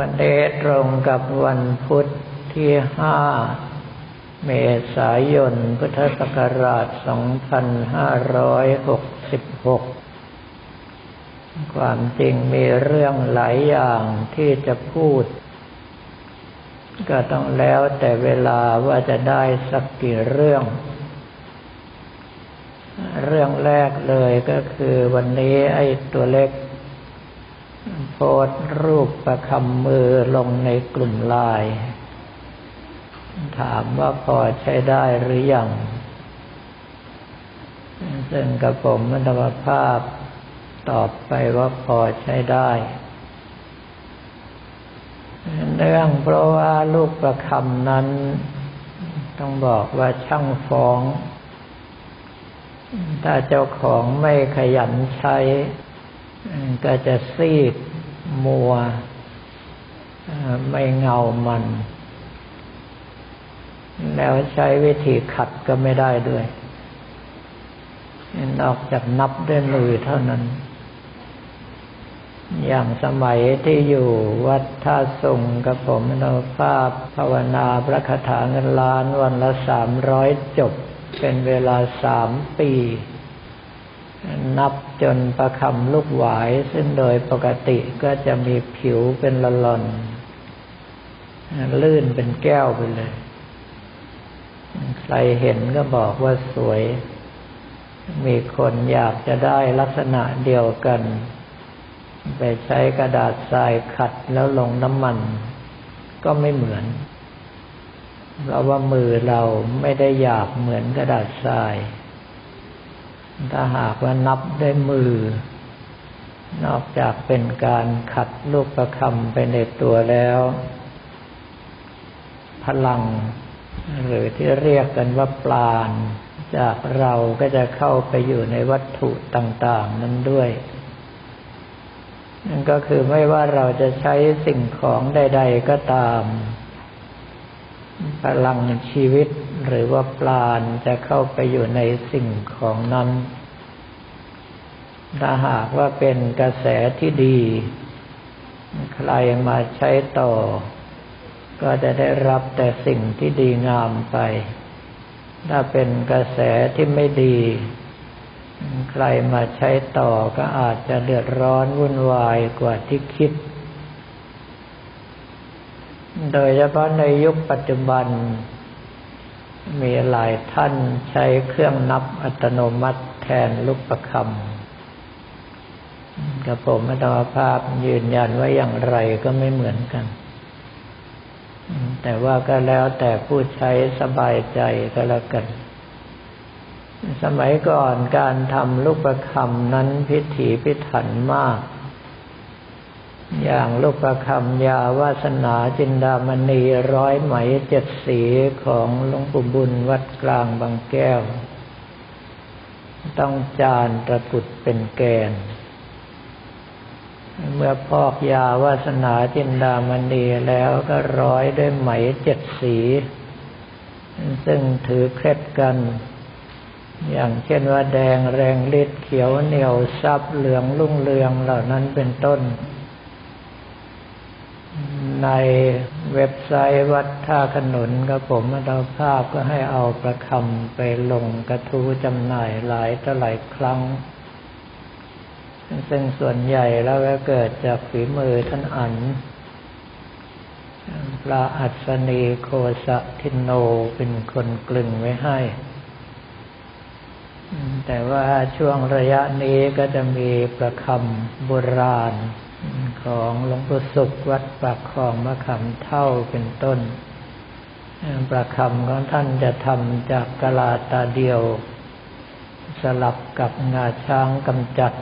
วันเดตรงกับวันพุธที่ห้าเมษายน พุทธศักราช 2566 ความจริงมีเรื่องหลายอย่างที่จะพูด ก็ต้องแล้วแต่เวลาว่าจะได้สักกี่เรื่อง เรื่องแรกเลยก็คือวันนี้ไอ้ตัวเล็ก โพสรูปประคำมือลงในกลุ่มลน์ถามว่าพอใช้ได้หรือยังซึ่งกระผมมันธรรมภาพตอบไปว่าพอใช้ได้เนื่องเพราะว่าลูกประคำนั้น ต้องบอกว่าช่างฟ้อง ถ้าเจ้าของไม่ขยันใช้ ก็จะซีดมัว ไม่เงามัน แล้วใช้วิธีขัดก็ไม่ได้ด้วย นอกจากนับด้วยมือเท่านั้น อย่างสมัยที่อยู่วัดท่าสุงกับผมนภาพภาวนาพระคาถาเงินล้านวันละสามร้อยจบ เป็นเวลาสามปี นับจนประคำลูกหวาย ซึ่งโดยปกติก็จะมีผิวเป็นละลอนลื่นเป็นแก้วไปเลย ใครเห็นก็บอกว่าสวย มีคนอยากจะได้ลักษณะเดียวกัน ไปใช้กระดาษทรายขัดแล้วลงน้ำมัน ก็ไม่เหมือน เพราะว่ามือเราไม่ได้หยาบเหมือนกระดาษทราย ถ้าหากว่านับด้วยมือ นอกจากเป็นการขัดลูกประคำไปในตัวแล้ว พลัง หรือที่เรียกกันว่าปราณจากเราก็จะเข้าไปอยู่ในวัตถุต่าง ๆ นั้นด้วยนั่นก็คือไม่ว่าเราจะใช้สิ่งของใด ๆ ก็ตาม พลังชีวิต หรือว่าปราณจะเข้าไปอยู่ในสิ่งของนั้น ถ้าหากว่าเป็นกระแสที่ดี ใครมาใช้ต่อ ก็จะได้รับแต่สิ่งที่ดีงามไป ถ้าเป็นกระแสที่ไม่ดี ใครมาใช้ต่อก็อาจจะเดือดร้อนวุ่นวายกว่าที่คิด โดยเฉพาะในยุคปัจจุบัน มีหลายท่านใช้เครื่องนับอัตโนมัติแทนลูกประคำกับผมอัตมภาพยืนยันว่าอย่างไรก็ไม่เหมือนกัน แต่ว่าก็แล้วแต่ผู้ใช้สบายใจก็แล้วกัน สมัยก่อนการทำลูกประคำนั้นพิถีพิถันมาก อย่างลูกประคำยาวาสนาจินดามณีร้อยไหมเจ็ดสีของหลวงปู่บุญวัดกลางบางแก้ว ต้องจานตะกุดเป็นแกน เมื่อพอกยาวาสนาจินดามณีแล้วก็ร้อยด้วยไหมเจ็ดสี ซึ่งถือเคล็ดกัน อย่างเช่นว่าแดงแรงฤทธิ์เขียวเหนียวซับเหลืองลุ่งเรืองเหล่านั้นเป็นต้น ในเว็บไซต์วัดท่าขนุนกับผมมาดาภาพก็ให้เอาประคำไปลงกระทู้จำหน่ายหลายต่อหลายครั้ง ซึ่งส่วนใหญ่แล้วก็เกิดจากฝีมือท่านอันพระอัศนีโคสะทินโนเป็นคนกลึงไว้ให้ แต่ว่าช่วงระยะนี้ก็จะมีประคำโบราณ ของหลวงปู่สุขวัดปากคลองมะขามเท่าเป็นต้นประคำของท่านจะทำจากกะลาตาเดียว สลับกับงาช้างกำจัด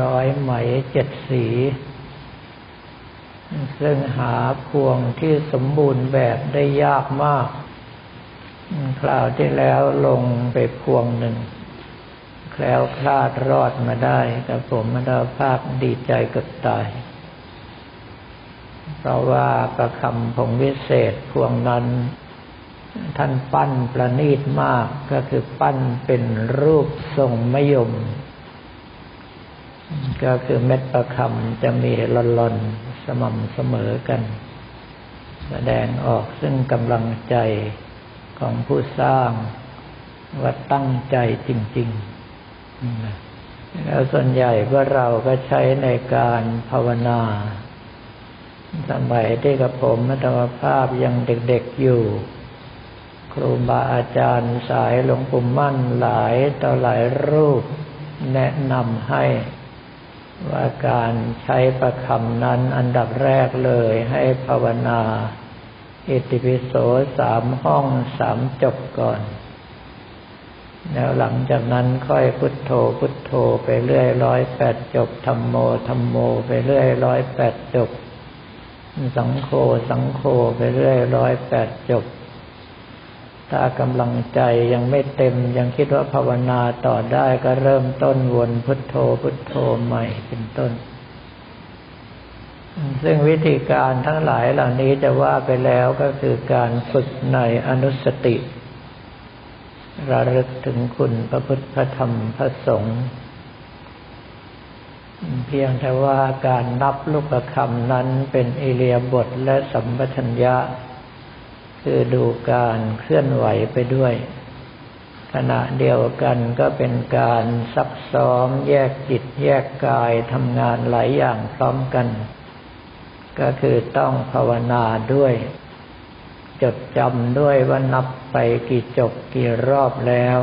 ร้อยไหมเจ็ดสี ซึ่งหาพวงที่สมบูรณ์แบบได้ยากมาก คราวที่แล้วลงไปพวงหนึ่ง แคล้วคลาดรอดมาได้กับผมมดาภาพดีใจกับตาย เพราะว่าประคำผงวิเศษพวงนั้น ท่านปั้นประณีตมากก็คือปั้นเป็นรูปทรงมยม ก็คือเม็ดประคำจะมีลอนสม่ำเสมอกัน แสดงออกซึ่งกำลังใจของผู้สร้างว่าตั้งใจจริง ๆ แล้วส่วนใหญ่พวกเราก็ใช้ในการภาวนาสมัยที่กับผมมัธรรมภาพยังเด็กๆอยู่ ครูบาอาจารย์สายหลวงปู่มั่นหลายต่อหลายรูป แนะนำให้ว่าการใช้ประคำนั้นอันดับแรกเลยให้ภาวนา อิติปิโสสามห้องสามจบก่อน แล้วหลังจากนั้นค่อยพุทโธพุทโธไปเรื่อยร้อยแปดจบธรรมโมธรรมโม ไปเรื่อยร้อยแปดจบ สังโฆสังโฆไปเรื่อยร้อยแปดจบ ถ้ากำลังใจยังไม่เต็มยังคิดว่าภาวนาต่อได้ก็เริ่มต้นวนพุทโธพุทโธใหม่เป็นต้น ซึ่งวิธีการทั้งหลายเหล่านี้จะว่าไปแล้วก็คือการฝึกในอนุสติ ระลึกถึงคุณพระพุทธพระธรรมพระสงฆ์เพียงแต่ว่าการนับลูกประคำนั้นเป็นเอเลียบทและสัมปชัญญะ คือดูการเคลื่อนไหวไปด้วย ขณะเดียวกันก็เป็นการซักซ้อมแยกจิตแยกกายทำงานหลายอย่างพร้อมกัน ก็คือต้องภาวนาด้วย จดจำด้วยว่านับไปกี่จบกี่รอบแล้ว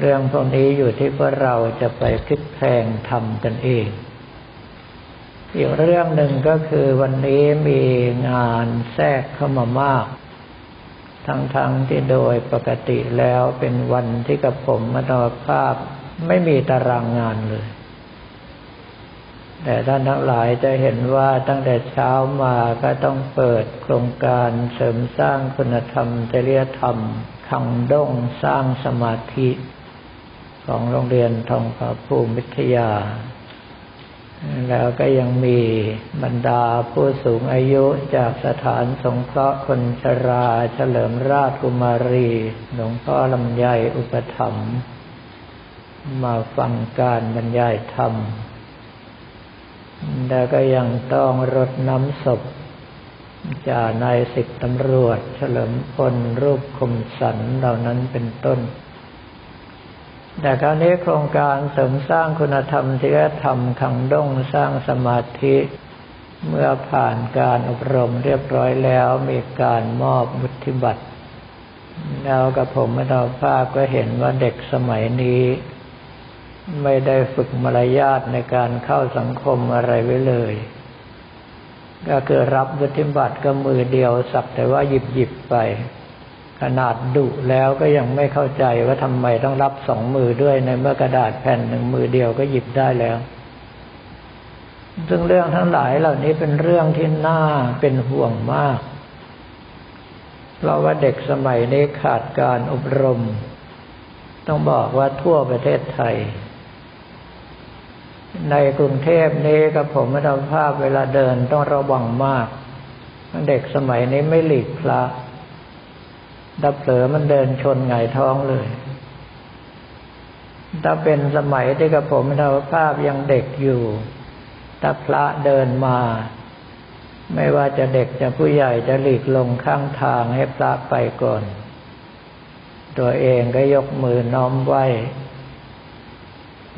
เรื่องพวกนี้อยู่ที่พวกเราจะไปคลิกแพงทำกันเอง อีกเรื่องหนึ่งก็คือวันนี้มีงานแทรกเข้ามามาก ทั้งๆทที่โดยปกติแล้วเป็นวันที่กับผมมาตภาพไม่มีตารางงานเลย แต่ท่านทั้งหลายจะเห็นว่าตั้งแต่เช้ามาก็ต้องเปิดโครงการเสริมสร้างคุณธรรมจริยธรรมขังด้งสร้างสมาธิ ของโรงเรียนทองผาภูมิวิทยา แล้วก็ยังมีบรรดาผู้สูงอายุจากสถานสงเคราะห์คนชราเฉลิมราชกุมารี หลวงพ่อลำไยอุปถัมภ์มาฟังการบรรยายธรรม แล้วก็ยังต้องรดน้ำศพจ่านายสิบตำรวจ เฉลิมพลรูปคมสันเหล่านั้นเป็นต้น แต่คราวนี้โครงการเสริมสร้างคุณธรรมที่ธรรมขังด้งสร้างสมาธิเมื่อผ่านการอบรมเรียบร้อยแล้วมีการมอบบุธิบัตรแล้วกับผมไม่ต้อภาพก็เห็นว่าเด็กสมัยนี้ ไม่ได้ฝึกมารยาทในการเข้าสังคมอะไรไว้เลย ก็คือรับบุธิบัตรก็มือเดียวสักแต่ว่าหยิบหยิบไป ขนาดดุแล้วก็ยังไม่เข้าใจว่าทำไมต้องรับสองมือด้วยในเมื่อกระดาษแผ่นหนึ่งมือเดียวก็หยิบได้แล้ว ซึ่งเรื่องทั้งหลายเหล่านี้เป็นเรื่องที่น่าเป็นห่วงมาก เพราะว่าเด็กสมัยนี้ขาดการอบรม ต้องบอกว่าทั่วประเทศไทย ในกรุงเทพนี้กับผมไม่ทำภาพเวลาเดินต้องระวังมาก เด็กสมัยนี้ไม่หลีกพระถ้าเผลอมันเดินชนไงท้องเลย ถ้าเป็นสมัยที่กับผมเราภาพยังเด็กอยู่ถ้าพระเดินมา ไม่ว่าจะเด็กจะผู้ใหญ่จะหลีกลงข้างทางให้พระไปก่อน ตัวเองก็ยกมือน้อมไหว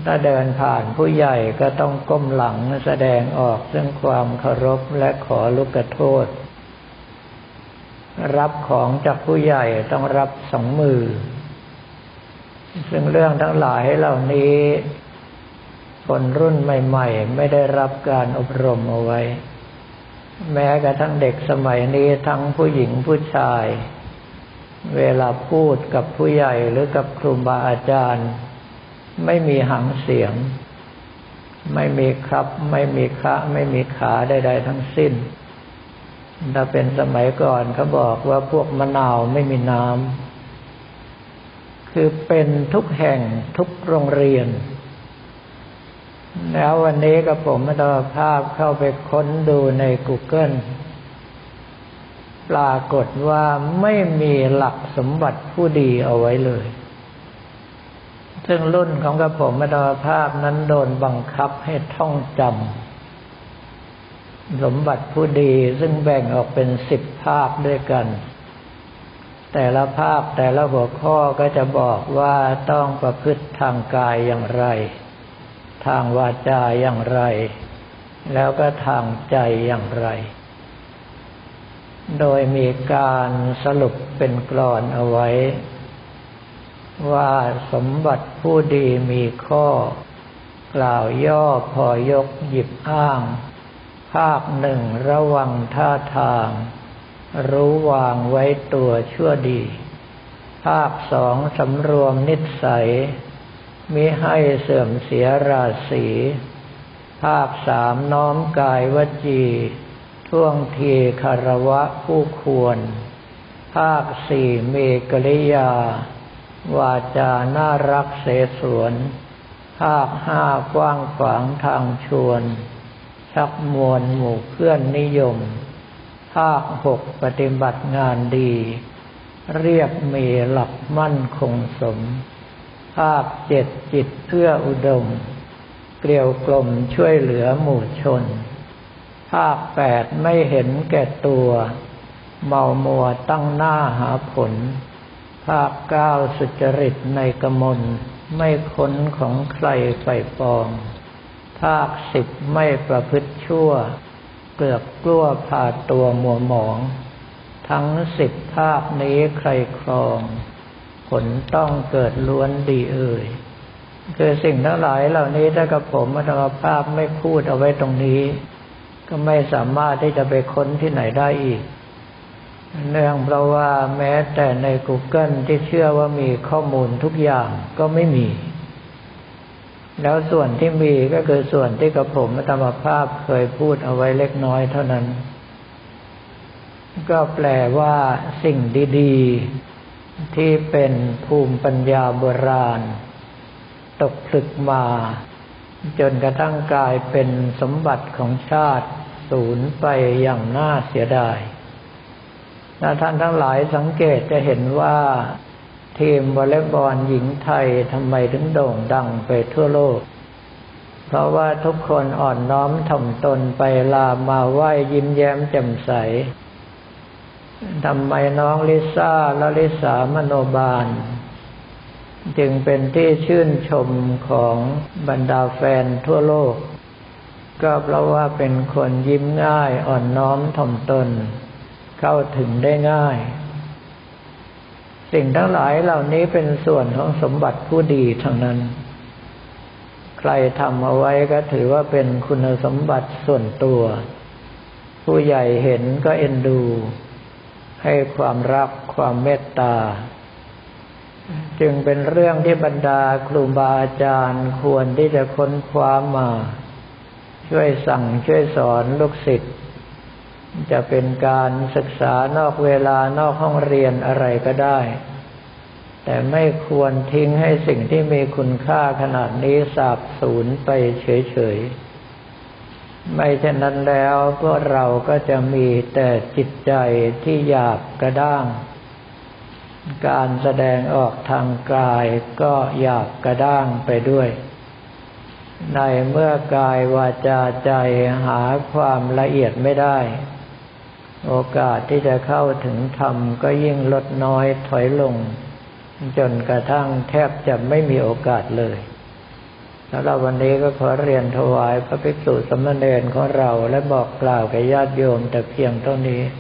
ถ้าเดินผ่านผู้ใหญ่ก็ต้องก้มหลังแสดงออกซึ่งความเคารพและขอลุกโทษ รับของจากผู้ใหญ่ต้องรับสองมือ ซึ่งเรื่องทั้งหลายเหล่านี้ คนรุ่นใหม่ ๆ ไม่ได้รับการอบรมเอาไว้ แม้กระทั่งเด็กสมัยนี้ทั้งผู้หญิงผู้ชาย เวลาพูดกับผู้ใหญ่หรือกับครูบาอาจารย์ ไม่มีหังเสียง ไม่มีครับ ไม่มีคะไม่มีขาใดๆทั้งสิ้น ถ้าเป็นสมัยก่อนเขาบอกว่าพวกมะนาวไม่มีน้ำคือเป็นทุกแห่งทุกโรงเรียน แล้ววันนี้กับผมมาต่อภาพเข้าไปค้นดูใน Google ปรากฏว่าไม่มีหลักสมบัติผู้ดีเอาไว้เลย ซึ่งรุ่นของกระผมมาตภาพนั้นโดนบังคับให้ท่องจำสมบัติผู้ดีซึ่งแบ่งออกเป็นสิบภาคด้วยกัน แต่ละภาคแต่ละหัวข้อก็จะบอกว่าต้องประพฤติทางกายอย่างไร ทางวาจาอย่างไร แล้วก็ทางใจอย่างไร โดยมีการสรุปเป็นกรอนเอาไว้ ว่าสมบัติผู้ดีมีข้อ กล่าวย่อพอยกหยิบอ้าง ภาคหนึ่งระวังท่าทาง รู้วางไว้ตัวชั่วดี ภาคสองสำรวมนิสัยมิให้เสื่อมเสียราศีภาคสามน้อมกายวจี ท่วงทีคารวะผู้ควร ภาคสี่เมกริยา วาจาน่ารักเสสวนภาคห้ากว้างขวางทางชวน ชักมวลหมู่เพื่อนนิยม ภาคหกปฏิบัติงานดี เรียบมีหลักมั่นคงสม ภาคเจ็ดจิตเพื่ออุดม เกลียวกลมช่วยเหลือหมู่ชน ภาคแปดไม่เห็นแก่ตัว เมามัวตั้งหน้าหาผลาคเก้าสุจริตในกมลไม่ค้นของใครไฝ่ปอง ภาคสิบไม่ประพฤติชั่ว เกลือกกลั้วพาตัวมัวหมอง ทั้งสิบภาคนี้ใครครอง ผลต้องเกิดล้วนดีเอ่ย คือสิ่งทั้งหลายเหล่านี้ถ้ากับผมอัตมภาพไม่พูดเอาไว้ตรงนี้ ก็ไม่สามารถที่จะไปค้นที่ไหนได้อีก เนื่องเพราะว่าแม้แต่ใน Google ที่เชื่อว่ามีข้อมูลทุกอย่างก็ไม่มี แล้วส่วนที่มีก็คือส่วนที่กับผมธรรมภาพเคยพูดเอาไว้เล็กน้อยเท่านั้น ก็แปลว่าสิ่งดีๆ ที่เป็นภูมิปัญญาโบราณ ตกผลึกมา จนกระทั่งกลายเป็นสมบัติของชาติสูญไปอย่างน่าเสียดาย ถ้าท่านทั้งหลายสังเกตจะเห็นว่าทีมวอลเลย์บอลหญิงไทยทำไมถึงโด่งดังไปทั่วโลก เพราะว่าทุกคนอ่อนน้อมถ่อมตนไปลามาไหว้ยิ้มแย้มแจ่มใสทำไมน้องลิซ่าและลิสามโนบาล จึงเป็นที่ชื่นชมของบรรดาแฟนทั่วโลก ก็เพราะว่าเป็นคนยิ้มง่ายอ่อนน้อมถ่อมตน เข้าถึงได้ง่าย สิ่งทั้งหลายเหล่านี้เป็นส่วนของสมบัติผู้ดีทั้งนั้น ใครทำเอาไว้ก็ถือว่าเป็นคุณสมบัติส่วนตัว ผู้ใหญ่เห็นก็เอ็นดู ให้ความรักความเมตตา จึงเป็นเรื่องที่บรรดาครูบาอาจารย์ควรที่จะค้นคว้ามา ช่วยสั่งช่วยสอนลูกศิษย์ จะเป็นการศึกษานอกเวลานอกห้องเรียนอะไรก็ได้ แต่ไม่ควรทิ้งให้สิ่งที่มีคุณค่าขนาดนี้สาบสูญไปเฉยๆ ไม่เช่นนั้นแล้วพวกเราก็จะมีแต่จิตใจที่หยาบกระด้าง การแสดงออกทางกายก็หยาบกระด้างไปด้วยในเมื่อกายวาจาใจหาความละเอียดไม่ได้ โอกาสที่จะเข้าถึงธรรมก็ยิ่งลดน้อยถอยลง จนกระทั่งแทบจะไม่มีโอกาสเลยแล้วเราวันนี้ก็ขอเรียนถวายพระภิกษุสมณเณรของเราและบอกกล่าวแก่ญาติโยมแต่เพียงเท่านี้